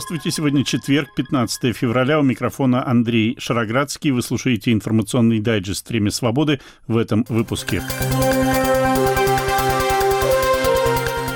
Здравствуйте. Сегодня четверг, 15 февраля. У микрофона Андрей Шароградский. Вы слушаете информационный дайджест «Время свободы» в этом выпуске.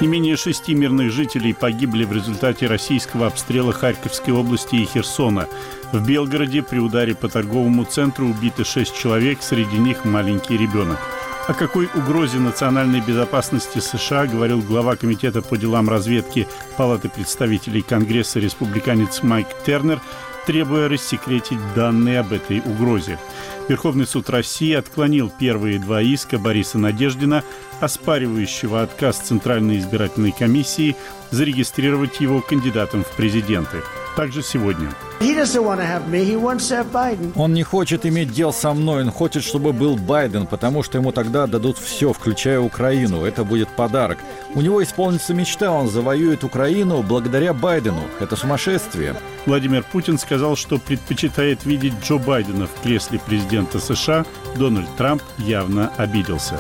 Не менее шести мирных жителей погибли в результате российского обстрела Харьковской области и Херсона. В Белгороде при ударе по торговому центру убиты шесть человек, среди них маленький ребенок. О какой угрозе национальной безопасности США говорил глава Комитета по делам разведки Палаты представителей Конгресса республиканец Майк Тернер, требуя рассекретить данные об этой угрозе. Верховный суд России отклонил первые два иска Бориса Надеждина, оспаривающего отказ Центральной избирательной комиссии зарегистрировать его кандидатом в президенты также сегодня. Он не хочет иметь дел со мной, он хочет, чтобы был Байден, потому что ему тогда дадут все, включая Украину. Это будет подарок. У него исполнится мечта, он завоюет Украину благодаря Байдену. Это сумасшествие. Владимир Путин сказал, что предпочитает видеть Джо Байдена в кресле президента США. Дональд Трамп явно обиделся.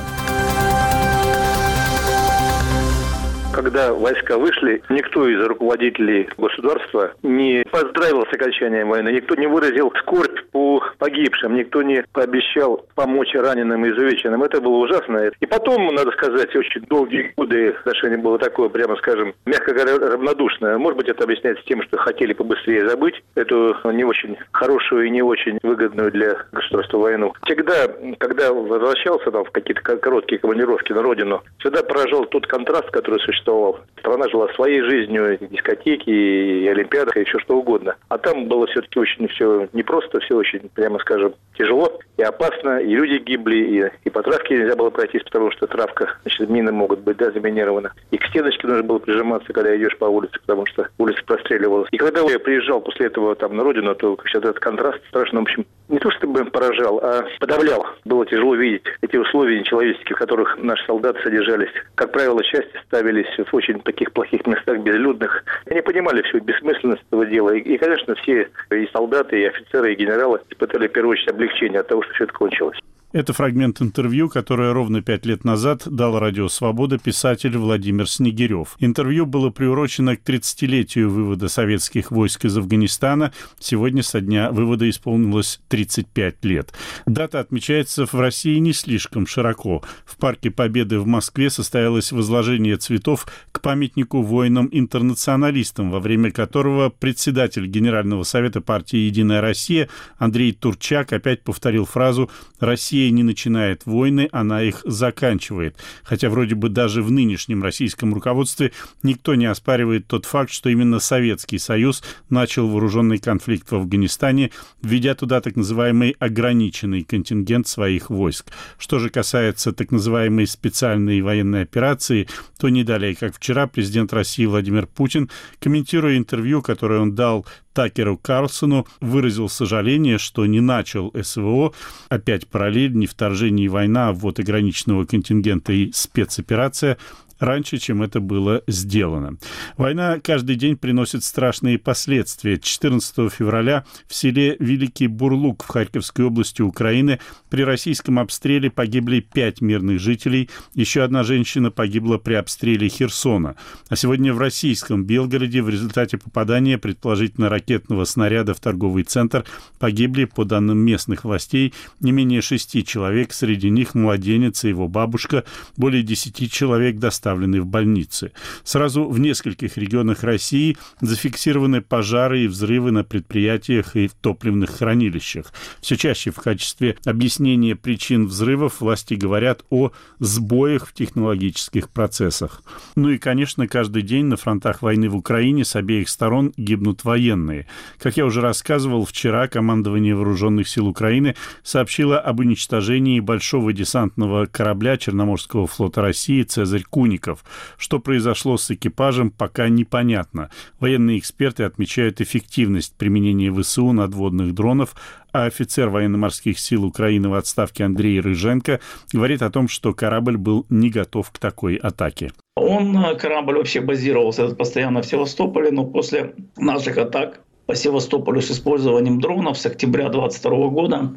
Когда войска вышли, никто из руководителей государства не поздравил с окончанием войны, никто не выразил скорбь по погибшим, никто не пообещал помочь раненым и изувеченным. Это было ужасно. И потом, надо сказать, очень долгие годы отношение было такое, прямо скажем, мягко говоря, равнодушное. Может быть, это объясняется тем, что хотели побыстрее забыть эту не очень хорошую и не очень выгодную для государства войну. Всегда, когда возвращался там в какие-то короткие командировки на родину, всегда поражал тот контраст, который существовал существовал. Страна жила своей жизнью, дискотеки, и олимпиадах, и еще что угодно. А там было все-таки очень все непросто, все очень, прямо скажем, тяжело и опасно, и люди гибли, и, и по травке нельзя было пройтись, потому что травка, значит, мины могут быть, да, заминированы. И к стеночке нужно было прижиматься, когда идешь по улице, потому что улица простреливалась. И когда я приезжал после этого там на родину, то сейчас этот контраст страшно, в общем, не то чтобы поражал, а подавлял. Было тяжело видеть эти условия нечеловеческие, в которых наши солдаты содержались. Как правило, части ставились в очень таких плохих местах, безлюдных. Они понимали всю бессмысленность этого дела. И, и, конечно, все и солдаты, и офицеры, и генералы испытали в первую очередь облегчение от того, что все это кончилось. Это фрагмент интервью, которое ровно пять лет назад дал «Радио Свобода» писатель Владимир Снегирев. Интервью было приурочено к 30-летию вывода советских войск из Афганистана. Сегодня со дня вывода исполнилось 35 лет. Дата отмечается в России не слишком широко. В Парке Победы в Москве состоялось возложение цветов к памятнику воинам-интернационалистам, во время которого председатель Генерального совета партии «Единая Россия» Андрей Турчак опять повторил фразу «Россия Россия не начинает войны, она их заканчивает. Хотя вроде бы даже в нынешнем российском руководстве никто не оспаривает тот факт, что именно Советский Союз начал вооруженный конфликт в Афганистане, введя туда так называемый ограниченный контингент своих войск. Что же касается так называемой специальной военной операции, то не далее, как вчера, президент России Владимир Путин, комментируя интервью, которое он дал Такеру Карлсону выразил сожаление, что не начал СВО, опять параллель, не вторжение и война, а ввод ограниченного контингента и спецоперация, раньше, чем это было сделано. Война каждый день приносит страшные последствия. 14 февраля в селе Великий Бурлук в Харьковской области Украины при российском обстреле погибли пять мирных жителей, еще одна женщина погибла при обстреле Херсона. А сегодня в российском Белгороде в результате попадания предположительно ракетного снаряда в торговый центр погибли, по данным местных властей, не менее шести человек, среди них младенец и его бабушка, более десяти человек доставлены доставлены в больницы. Сразу в нескольких регионах России зафиксированы пожары и взрывы на предприятиях и в топливных хранилищах. Все чаще в качестве объяснения причин взрывов власти говорят о сбоях в технологических процессах. Ну и, конечно, каждый день на фронтах войны в Украине с обеих сторон гибнут военные. Как я уже рассказывал, вчера командование Вооруженных сил Украины сообщило об уничтожении большого десантного корабля Черноморского флота России «Цезарь Куник», союзников. Что произошло с экипажем, пока непонятно. Военные эксперты отмечают эффективность применения ВСУ надводных дронов, а офицер военно-морских сил Украины в отставке Андрей Рыженко говорит о том, что корабль был не готов к такой атаке. Он, э, корабль вообще базировался постоянно в Севастополе, но после наших атак по Севастополю с использованием дронов с октября 2022 года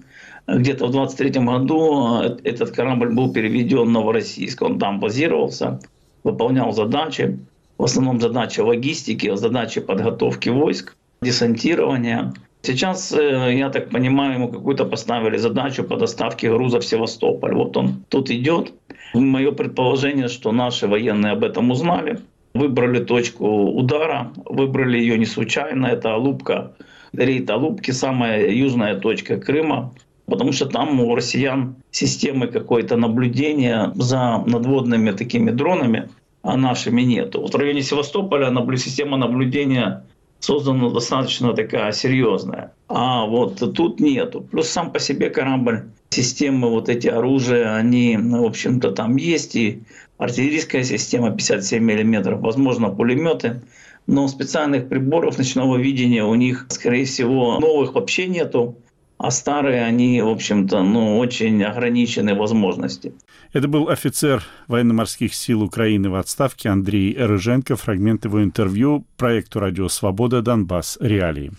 где-то в 23 году э, этот корабль был переведен в Новороссийск. Он там базировался, выполнял задачи. в основном задача логистики, задача подготовки войск, десантирования. Сейчас, э, я так понимаю, ему какую-то поставили задачу по доставке груза в Севастополь. Вот он тут идет. Мое предположение, что наши военные об этом узнали, выбрали точку удара, выбрали ее не случайно, это Алупка, рейд Алупки, самая южная точка Крыма, потому что там у россиян системы какое-то наблюдения за надводными такими дронами, а нашими нету. Вот в районе Севастополя система наблюдения создана достаточно такая серьезная. А вот тут нету. Плюс сам по себе корабль, системы вот эти оружия, они, в общем-то, там есть. И артиллерийская система 57 мм, возможно, пулеметы. Но специальных приборов ночного видения у них, скорее всего, новых вообще нету а старые, они, в общем-то, ну, очень ограничены возможности. Это был офицер военно-морских сил Украины в отставке Андрей Рыженко. Фрагмент его интервью проекту «Радио Свобода. Донбасс. Реалии».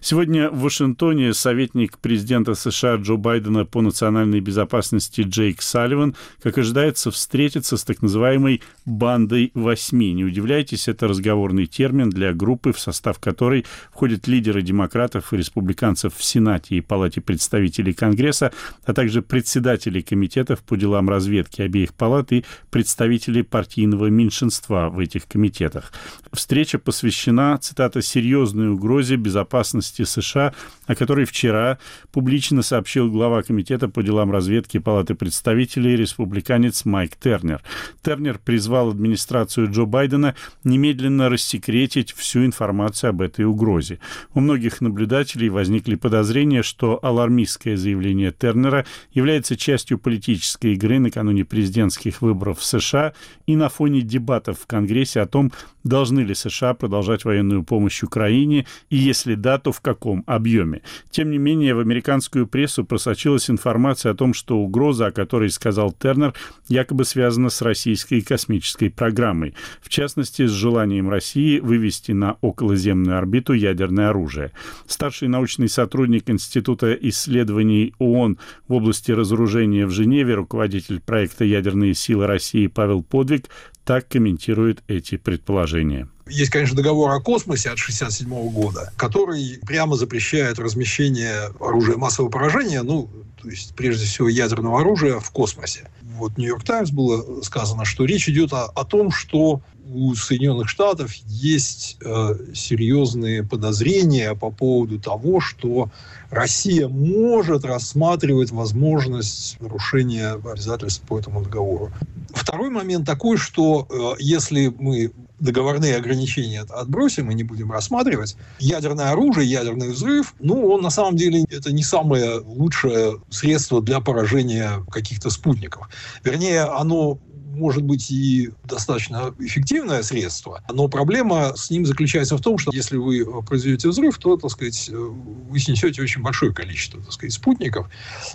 Сегодня в Вашингтоне советник президента США Джо Байдена по национальной безопасности Джейк Салливан, как ожидается, встретится с так называемой «бандой восьми». Не удивляйтесь, это разговорный термин для группы, в состав которой входят лидеры демократов и республиканцев в Сенате и Палате представителей Конгресса, а также председатели комитетов по делам разведки обеих палат и представители партийного меньшинства в этих комитетах. Встреча посвящена, цитата, «серьезной угрозе безопасности США», о которой вчера публично сообщил глава комитета по делам разведки Палаты представителей республиканец Майк Тернер. Тернер призвал администрацию Джо Байдена немедленно рассекретить всю информацию об этой угрозе. У многих наблюдателей возникли подозрения, что алармистское заявление Тернера является частью политической игры на накануне президентских выборов в США и на фоне дебатов в Конгрессе о том, должны ли США продолжать военную помощь Украине и если да, то в каком объеме. Тем не менее, в американскую прессу просочилась информация о том, что угроза, о которой сказал Тернер, якобы связана с российской космической программой, в частности, с желанием России вывести на околоземную орбиту ядерное оружие. Старший научный сотрудник Института исследований ООН в области разоружения в Женеве, руководитель проекта «Ядерные силы России» Павел Подвиг так комментирует эти предположения. Есть, конечно, договор о космосе от 1967 года, который прямо запрещает размещение оружия массового поражения, ну, то есть, прежде всего, ядерного оружия в космосе. Вот Нью-Йорк Таймс было сказано, что речь идет о, о том, что у Соединенных Штатов есть э, серьезные подозрения по поводу того, что Россия может рассматривать возможность нарушения обязательств по этому договору. Второй момент такой, что э, если мы договорные ограничения отбросим и не будем рассматривать, ядерное оружие, ядерный взрыв, ну, он на самом деле это не самое лучшее средство для поражения каких-то спутников. Вернее, оно может быть и достаточно эффективное средство, но проблема с ним заключается в том, что если вы произведете взрыв, то, так сказать, вы снесете очень большое количество, так сказать, спутников.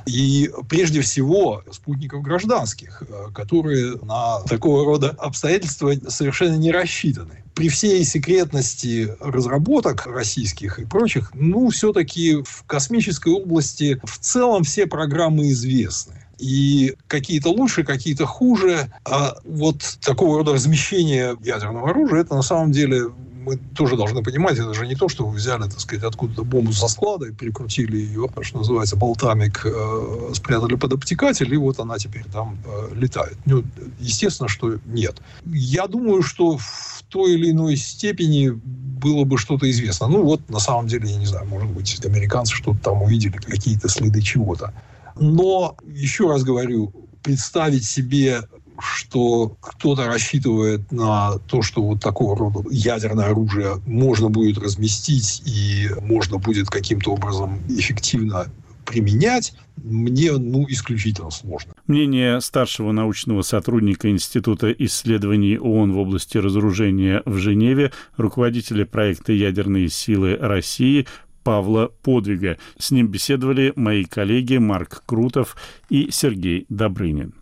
И прежде всего спутников гражданских, которые на такого рода обстоятельства совершенно не рассчитаны при всей секретности разработок российских и прочих, ну, все-таки в космической области в целом все программы известны и какие-то лучше, какие-то хуже. А вот такого рода размещение ядерного оружия, это на самом деле мы тоже должны понимать, это же не то, что вы взяли, так сказать, откуда-то бомбу со склада и прикрутили ее, что называется, болтамик, э, спрятали под обтекатель, и вот она теперь там э, летает. Ну, естественно, что нет. Я думаю, что в той или иной степени было бы что-то известно. Ну, вот, на самом деле, я не знаю, может быть, американцы что-то там увидели, какие-то следы чего-то. Но, еще раз говорю, представить себе что кто-то рассчитывает на то, что вот такого рода ядерное оружие можно будет разместить и можно будет каким-то образом эффективно применять, мне ну, исключительно сложно. Мнение старшего научного сотрудника Института исследований ООН в области разоружения в Женеве, руководителя проекта «Ядерные силы России» Павла Подвига. С ним беседовали мои коллеги Марк Крутов и Сергей Добрынин.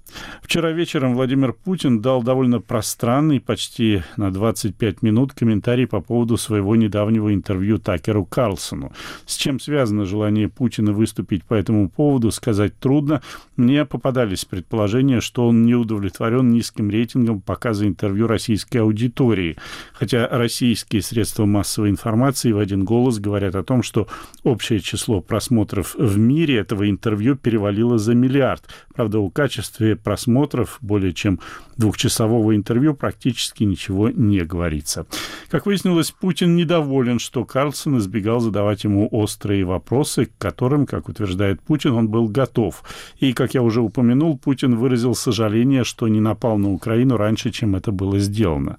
Вчера вечером Владимир Путин дал довольно пространный, почти на 25 минут, комментарий по поводу своего недавнего интервью Такеру Карлсону. С чем связано желание Путина выступить по этому поводу, сказать трудно. Мне попадались предположения, что он не удовлетворен низким рейтингом показа интервью российской аудитории. Хотя российские средства массовой информации в один голос говорят о том, что общее число просмотров в мире этого интервью перевалило за миллиард. Правда, о качестве просмотров более чем двухчасового интервью практически ничего не говорится. Как выяснилось, Путин недоволен, что Карлсон избегал задавать ему острые вопросы, к которым, как утверждает Путин, он был готов. И, как я уже упомянул, Путин выразил сожаление, что не напал на Украину раньше, чем это было сделано.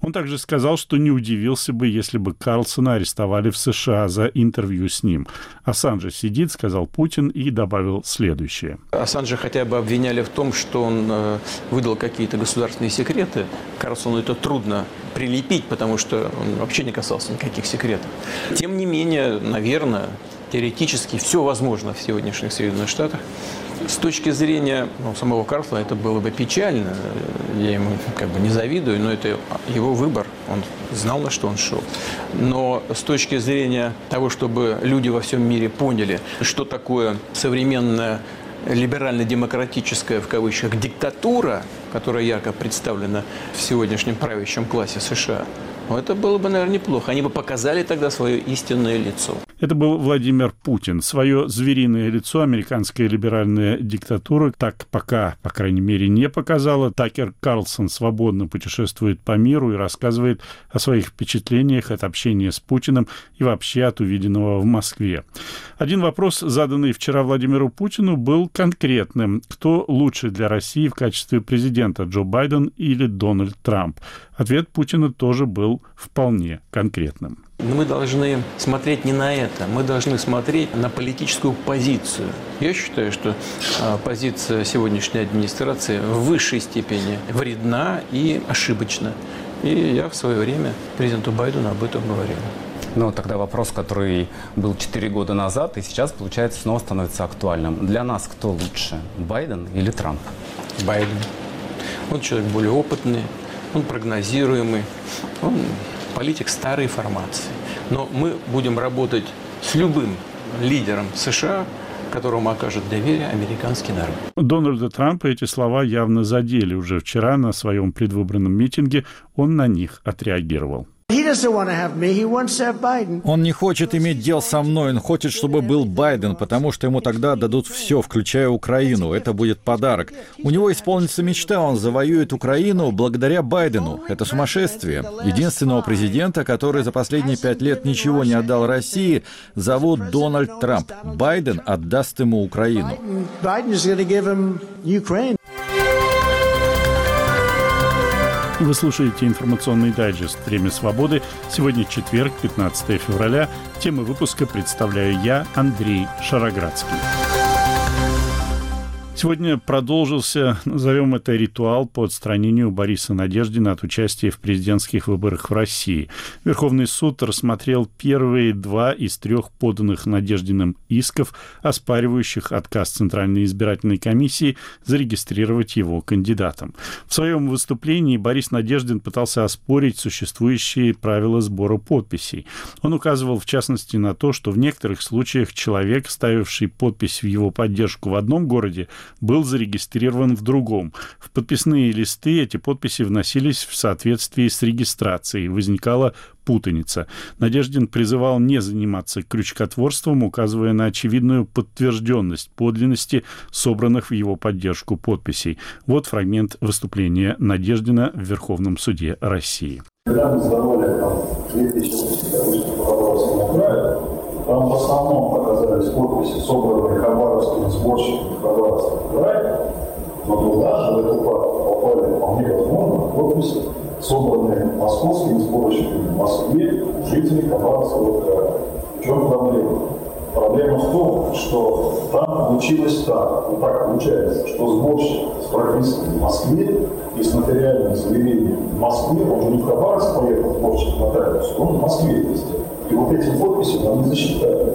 Он также сказал, что не удивился бы, если бы Карлсона арестовали в США за интервью с ним. Ассанжа сидит, сказал Путин и добавил следующее. Ассанжа хотя бы обвиняли в том, что он э, выдал какие-то государственные секреты. Карлсону это трудно прилепить, потому что он вообще не касался никаких секретов. Тем не менее, наверное, теоретически все возможно в сегодняшних Соединенных Штатах. С точки зрения ну, самого Карлсона это было бы печально. Я ему как бы не завидую, но это его выбор. Он знал, на что он шел. Но с точки зрения того, чтобы люди во всем мире поняли, что такое современная либерально-демократическая, в кавычках, диктатура, которая ярко представлена в сегодняшнем правящем классе США, это было бы, наверное, неплохо. Они бы показали тогда свое истинное лицо. Это был Владимир Путин. Свое звериное лицо американская либеральная диктатура так пока, по крайней мере, не показала. Такер Карлсон свободно путешествует по миру и рассказывает о своих впечатлениях от общения с Путиным и вообще от увиденного в Москве. Один вопрос, заданный вчера Владимиру Путину, был конкретным. Кто лучше для России в качестве президента, Джо Байден или Дональд Трамп? Ответ Путина тоже был вполне конкретным. Мы должны смотреть не на это, мы должны смотреть на политическую позицию. Я считаю, что а, позиция сегодняшней администрации в высшей степени вредна и ошибочна. И я в свое время президенту Байдену об этом говорил. Ну, тогда вопрос, который был 4 года назад и сейчас, получается, снова становится актуальным. Для нас кто лучше, Байден или Трамп? Байден. Он человек более опытный, он прогнозируемый, он политик старой формации. Но мы будем работать с любым лидером США, которому окажет доверие американский народ. Дональда Трампа эти слова явно задели. Уже вчера на своем предвыборном митинге он на них отреагировал. Он не хочет иметь дел со мной, он хочет, чтобы был Байден, потому что ему тогда дадут все, включая Украину. Это будет подарок. У него исполнится мечта, он завоюет Украину благодаря Байдену. Это сумасшествие. Единственного президента, который за последние пять лет ничего не отдал России, зовут Дональд Трамп. Байден отдаст ему Украину. Вы слушаете информационный дайджест «Время свободы». Сегодня четверг, 15 февраля. Темы выпуска представляю я, Андрей Шароградский. Сегодня продолжился, назовем это, ритуал по отстранению Бориса Надеждина от участия в президентских выборах в России. Верховный суд рассмотрел первые два из трех поданных Надеждиным исков, оспаривающих отказ Центральной избирательной комиссии зарегистрировать его кандидатом. В своем выступлении Борис Надеждин пытался оспорить существующие правила сбора подписей. Он указывал, в частности, на то, что в некоторых случаях человек, ставивший подпись в его поддержку в одном городе, был зарегистрирован в другом. В подписные листы эти подписи вносились в соответствии с регистрацией. Возникала путаница. Надеждин призывал не заниматься крючкотворством, указывая на очевидную подтвержденность подлинности собранных в его поддержку подписей. Вот фрагмент выступления Надеждина в Верховном суде России. Когда мы сдавали там 2000 там в основном оказались подписи, собранные хабаровскими сборщиками Хабаровского края, но туда же попали вполне возможно подписи, собранные московскими сборщиками в Москве жителей Хабаровского края. В чем проблема? Проблема в том, что там получилось так, вот так получается, что сборщик с пропиской в Москве и с нотариальным заверением в Москве, он же не в Хабаровск поехал, сборщик нотариус, он в Москве есть. И вот эти подписи нам не засчитали.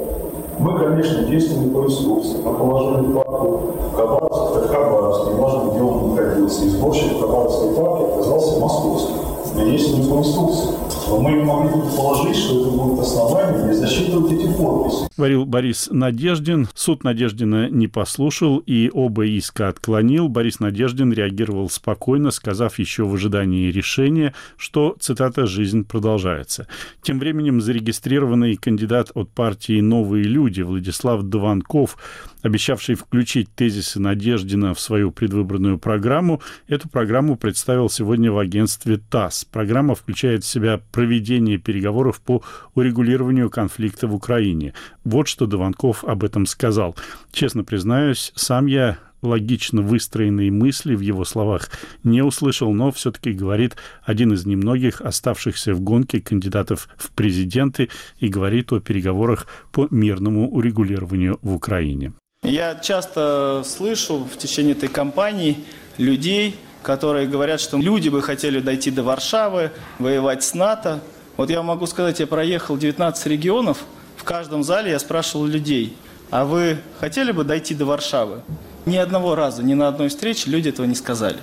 Мы, конечно, действовали по инструкции. Мы положили папку в Хабаровск, это Хабаровск, неважно, где он находился. И сборщик Хабаровской папки оказался московским. Мы действовали по инструкции. Но мы могли предположить, что это будет основание для засчитывать эти подписи. Говорил Борис Надеждин. Суд Надеждина не послушал и оба иска отклонил. Борис Надеждин реагировал спокойно, сказав еще в ожидании решения, что, цитата, «жизнь продолжается». Тем временем зарегистрированный кандидат от партии «Новые люди» Владислав Дованков обещавший включить тезисы Надеждина в свою предвыборную программу, эту программу представил сегодня в агентстве ТАСС. Программа включает в себя проведение переговоров по урегулированию конфликта в Украине. Вот что Дованков об этом сказал. Честно признаюсь, сам я логично выстроенные мысли в его словах не услышал, но все-таки говорит один из немногих оставшихся в гонке кандидатов в президенты и говорит о переговорах по мирному урегулированию в Украине. Я часто слышу в течение этой кампании людей, которые говорят, что люди бы хотели дойти до Варшавы, воевать с НАТО. Вот я могу сказать, я проехал 19 регионов, в каждом зале я спрашивал людей, а вы хотели бы дойти до Варшавы? Ни одного раза, ни на одной встрече люди этого не сказали.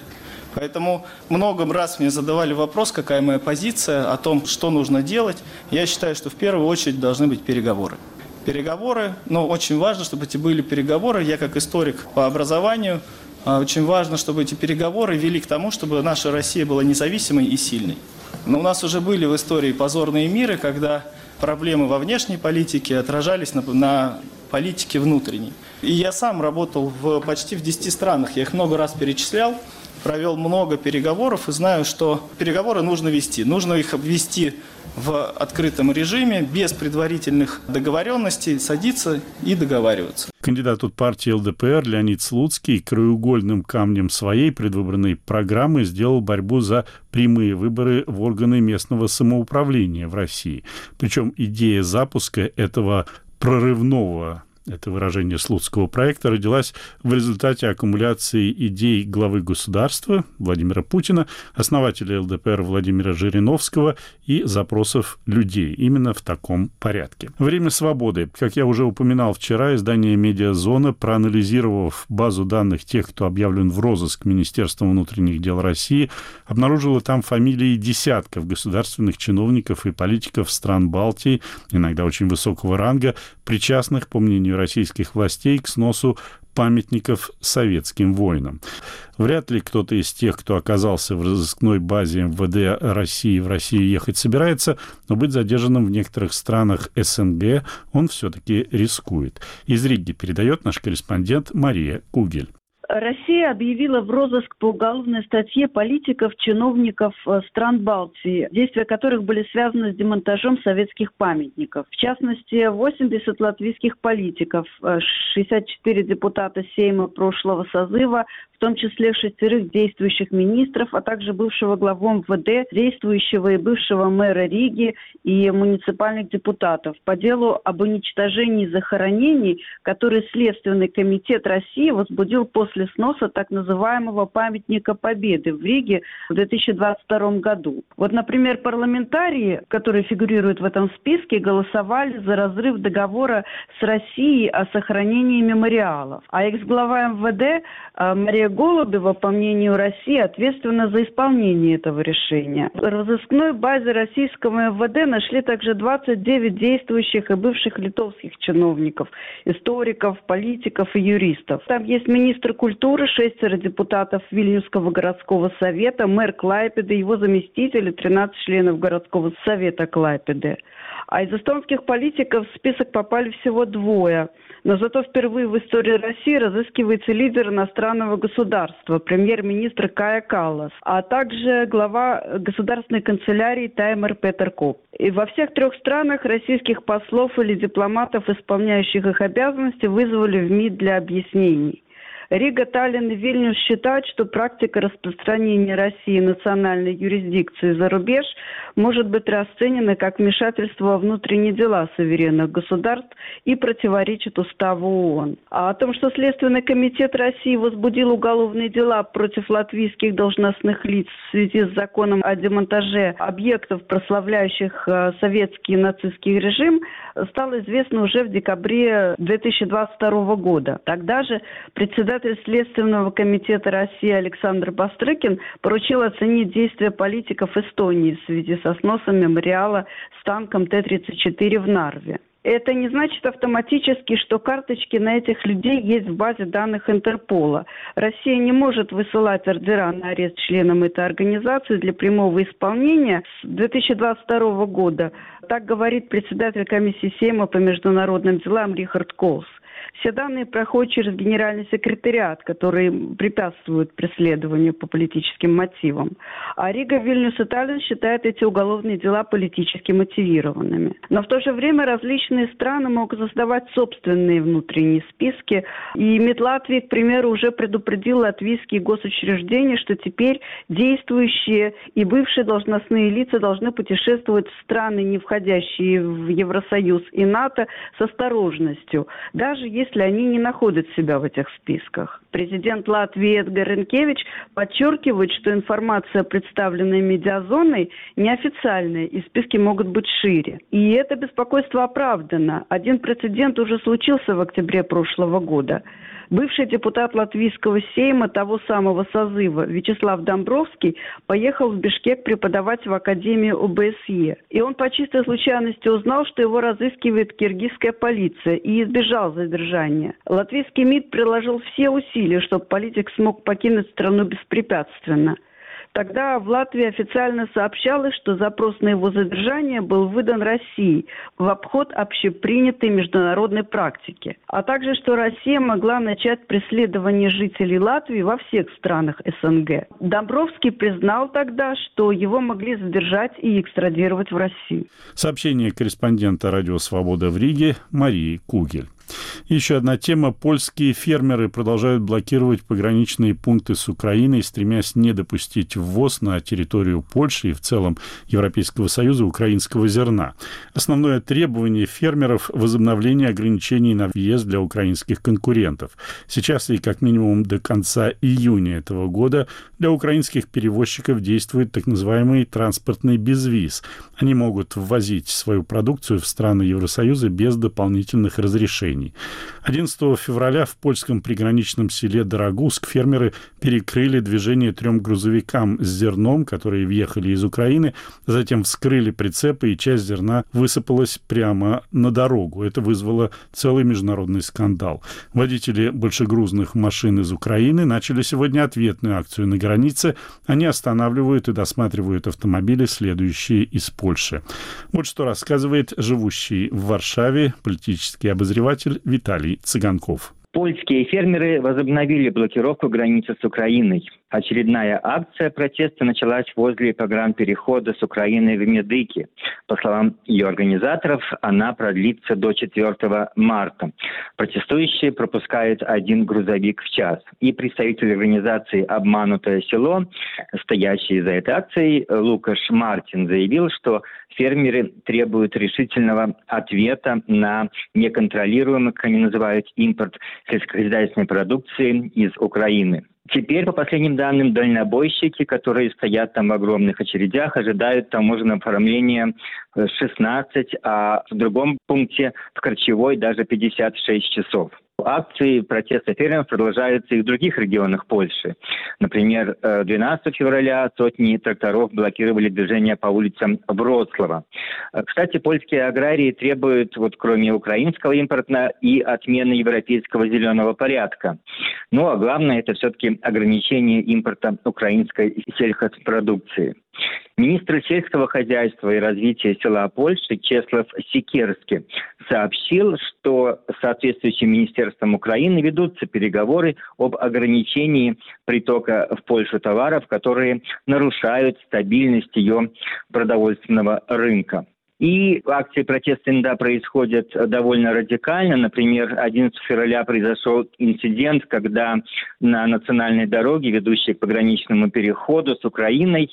Поэтому много раз мне задавали вопрос, какая моя позиция о том, что нужно делать. Я считаю, что в первую очередь должны быть переговоры переговоры. Но очень важно, чтобы эти были переговоры. Я как историк по образованию, очень важно, чтобы эти переговоры вели к тому, чтобы наша Россия была независимой и сильной. Но у нас уже были в истории позорные миры, когда проблемы во внешней политике отражались на, на политике внутренней. И я сам работал в, почти в 10 странах, я их много раз перечислял, провел много переговоров и знаю, что переговоры нужно вести. Нужно их вести в открытом режиме, без предварительных договоренностей, садиться и договариваться. Кандидат от партии ЛДПР Леонид Слуцкий краеугольным камнем своей предвыборной программы сделал борьбу за прямые выборы в органы местного самоуправления в России. Причем идея запуска этого прорывного это выражение Слуцкого проекта, родилась в результате аккумуляции идей главы государства Владимира Путина, основателя ЛДПР Владимира Жириновского и запросов людей именно в таком порядке. Время свободы. Как я уже упоминал вчера, издание «Медиазона», проанализировав базу данных тех, кто объявлен в розыск Министерством внутренних дел России, обнаружило там фамилии десятков государственных чиновников и политиков стран Балтии, иногда очень высокого ранга, причастных, по мнению стремлению российских властей к сносу памятников советским воинам. Вряд ли кто-то из тех, кто оказался в разыскной базе МВД России в Россию ехать собирается, но быть задержанным в некоторых странах СНГ он все-таки рискует. Из Риги передает наш корреспондент Мария Кугель. Россия объявила в розыск по уголовной статье политиков, чиновников э, стран Балтии, действия которых были связаны с демонтажом советских памятников. В частности, 80 латвийских политиков, 64 э, депутата Сейма прошлого созыва, том числе шестерых действующих министров, а также бывшего главу МВД, действующего и бывшего мэра Риги и муниципальных депутатов по делу об уничтожении захоронений, который Следственный комитет России возбудил после сноса так называемого памятника Победы в Риге в 2022 году. Вот, например, парламентарии, которые фигурируют в этом списке, голосовали за разрыв договора с Россией о сохранении мемориалов. А экс-глава МВД э, Мария Голубева, по мнению России, ответственна за исполнение этого решения. В разыскной базе российского МВД нашли также 29 действующих и бывших литовских чиновников, историков, политиков и юристов. Там есть министр культуры, шестеро депутатов Вильнюсского городского совета, мэр Клайпеды, его заместители, 13 членов городского совета Клайпеды. А из эстонских политиков в список попали всего двое – но зато впервые в истории России разыскивается лидер иностранного государства, премьер-министр Кая Каллас, а также глава государственной канцелярии Таймер Петер Коп. И во всех трех странах российских послов или дипломатов, исполняющих их обязанности, вызвали в МИД для объяснений. Рига, Таллин и Вильнюс считают, что практика распространения России национальной юрисдикции за рубеж может быть расценена как вмешательство во внутренние дела суверенных государств и противоречит уставу ООН. А о том, что Следственный комитет России возбудил уголовные дела против латвийских должностных лиц в связи с законом о демонтаже объектов, прославляющих э, советский и нацистский режим, стало известно уже в декабре 2022 года. Тогда же председатель Следственного комитета России Александр Бастрыкин поручил оценить действия политиков Эстонии в связи со сносом мемориала с танком Т-34 в Нарве. Это не значит автоматически, что карточки на этих людей есть в базе данных Интерпола. Россия не может высылать ордера на арест членам этой организации для прямого исполнения с 2022 года. Так говорит председатель комиссии Сейма по международным делам Рихард Колс. Все данные проходят через генеральный секретариат, который препятствует преследованию по политическим мотивам. А Рига, Вильнюс и Таллин считают эти уголовные дела политически мотивированными. Но в то же время различные страны могут создавать собственные внутренние списки. И МИД Латвии, к примеру, уже предупредил латвийские госучреждения, что теперь действующие и бывшие должностные лица должны путешествовать в страны, не входящие в Евросоюз и НАТО, с осторожностью. Даже если они не находят себя в этих списках. Президент Латвии Эдгар Ренкевич подчеркивает, что информация, представленная медиазоной, неофициальная, и списки могут быть шире. И это беспокойство оправдано. Один прецедент уже случился в октябре прошлого года. Бывший депутат Латвийского сейма того самого созыва Вячеслав Домбровский поехал в Бишкек преподавать в Академию ОБСЕ. И он по чистой случайности узнал, что его разыскивает киргизская полиция и избежал задержания. Латвийский МИД приложил все усилия, чтобы политик смог покинуть страну беспрепятственно – Тогда в Латвии официально сообщалось, что запрос на его задержание был выдан России в обход общепринятой международной практики, а также, что Россия могла начать преследование жителей Латвии во всех странах СНГ. Домбровский признал тогда, что его могли задержать и экстрадировать в Россию. Сообщение корреспондента «Радио Свобода» в Риге Марии Кугель. Еще одна тема. Польские фермеры продолжают блокировать пограничные пункты с Украиной, стремясь не допустить ввоз на территорию Польши и в целом Европейского Союза украинского зерна. Основное требование фермеров – возобновление ограничений на въезд для украинских конкурентов. Сейчас и как минимум до конца июня этого года для украинских перевозчиков действует так называемый транспортный безвиз. Они могут ввозить свою продукцию в страны Евросоюза без дополнительных разрешений нарушений. 11 февраля в польском приграничном селе Дорогуск фермеры перекрыли движение трем грузовикам с зерном, которые въехали из Украины, затем вскрыли прицепы, и часть зерна высыпалась прямо на дорогу. Это вызвало целый международный скандал. Водители большегрузных машин из Украины начали сегодня ответную акцию на границе. Они останавливают и досматривают автомобили, следующие из Польши. Вот что рассказывает живущий в Варшаве политический обозреватель писатель Виталий Цыганков. Польские фермеры возобновили блокировку границы с Украиной. Очередная акция протеста началась возле погранперехода с Украины в Медыки. По словам ее организаторов, она продлится до 4 марта. Протестующие пропускают один грузовик в час. И представитель организации «Обманутое село», стоящий за этой акцией, Лукаш Мартин, заявил, что фермеры требуют решительного ответа на неконтролируемый, как они называют, импорт сельскохозяйственной продукции из Украины. Теперь, по последним данным, дальнобойщики, которые стоят там в огромных очередях, ожидают таможенного оформления 16, а в другом пункте в Корчевой даже 56 часов. Акции протеста фермеров продолжаются и в других регионах Польши. Например, 12 э, февраля сотни тракторов блокировали движение по улицам Вроцлава. Э, кстати, польские аграрии требуют, вот кроме украинского импорта, и отмены европейского зеленого порядка. Ну а главное, это все-таки ограничение импорта украинской сельхозпродукции. Министр сельского хозяйства и развития села Польши Чеслав Секерский сообщил, что соответствующим министерством Украины ведутся переговоры об ограничении притока в Польшу товаров, которые нарушают стабильность ее продовольственного рынка. И акции протеста иногда происходят довольно радикально. Например, 11 февраля произошел инцидент, когда на национальной дороге, ведущей к пограничному переходу с Украиной,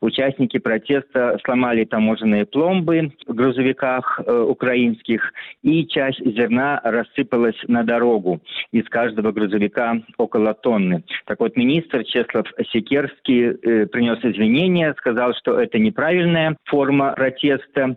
участники протеста сломали таможенные пломбы в грузовиках э, украинских, и часть зерна рассыпалась на дорогу. Из каждого грузовика около тонны. Так вот, министр Чеслав Секерский э, принес извинения, сказал, что это неправильная форма протеста,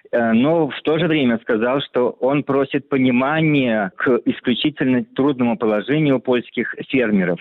но в то же время сказал, что он просит понимания к исключительно трудному положению польских фермеров.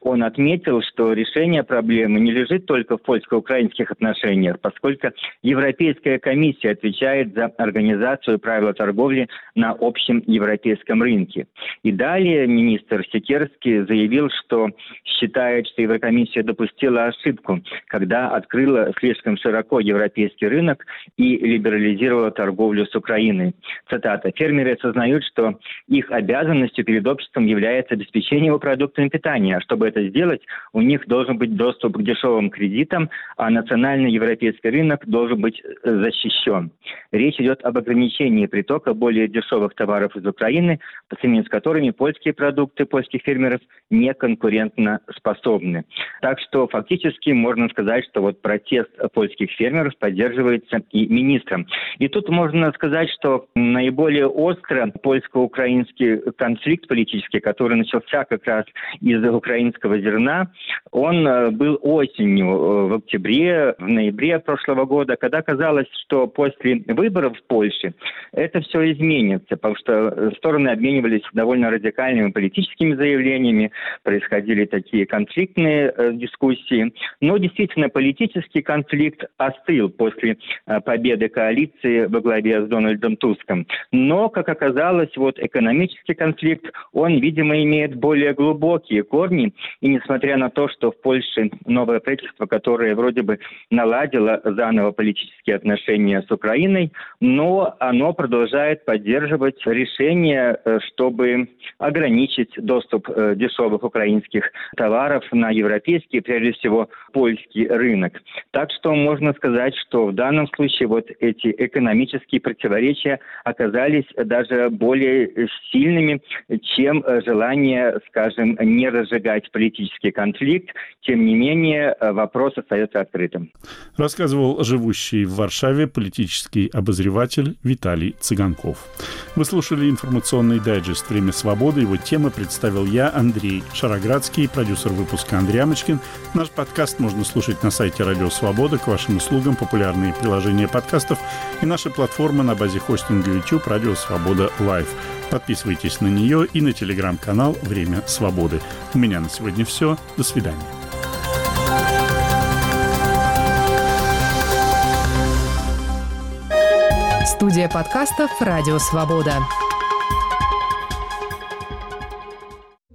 Он отметил, что решение проблемы не лежит только в польско-украинских отношениях, поскольку Европейская комиссия отвечает за организацию правил торговли на общем европейском рынке. И далее министр Секерский заявил, что считает, что Еврокомиссия допустила ошибку, когда открыла слишком широко европейский рынок и либерализировала либерализировала торговлю с Украиной. Цитата. «Фермеры осознают, что их обязанностью перед обществом является обеспечение его продуктами питания. А чтобы это сделать, у них должен быть доступ к дешевым кредитам, а национальный европейский рынок должен быть э, защищен. Речь идет об ограничении притока более дешевых товаров из Украины, по сравнению с которыми польские продукты польских фермеров не конкурентно способны. Так что фактически можно сказать, что вот протест польских фермеров поддерживается и министром. И тут можно сказать, что наиболее остро польско-украинский конфликт политический, который начался как раз из украинского зерна, он э, был осенью, э, в октябре, в ноябре прошлого года, когда казалось, что после выборов в Польше это все изменится, потому что стороны обменивались довольно радикальными политическими заявлениями, происходили такие конфликтные э, дискуссии. Но действительно политический конфликт остыл после победы коалиции во главе с Дональдом Туском. Но, как оказалось, вот экономический конфликт, он, видимо, имеет более глубокие корни. И несмотря на то, что в Польше новое правительство, которое вроде бы наладило заново политические отношения с Украиной, но оно продолжает поддерживать решение, э, чтобы ограничить доступ э, дешевых украинских товаров на европейский, прежде всего, польский рынок. Так что можно сказать, что в данном случае вот эти экономические противоречия оказались даже более сильными, чем желание, скажем, не разжигать политический конфликт. Тем не менее, вопрос остается открытым. Рассказывал живущий в Варшаве политический обозреватель Виталий Цыганков. Вы слушали информационный дайджест «Время свободы». Его темы представил я, Андрей Шароградский, продюсер выпуска Андрей Амочкин. Наш подкаст можно слушать на сайте Радио Свобода. К вашим услугам популярные приложения подкастов и наши платформы на базе хостинга YouTube Радио Свобода Лайв. Подписывайтесь на нее и на телеграм-канал «Время свободы». У меня на сегодня все. До свидания. Студия подкастов «Радио Свобода».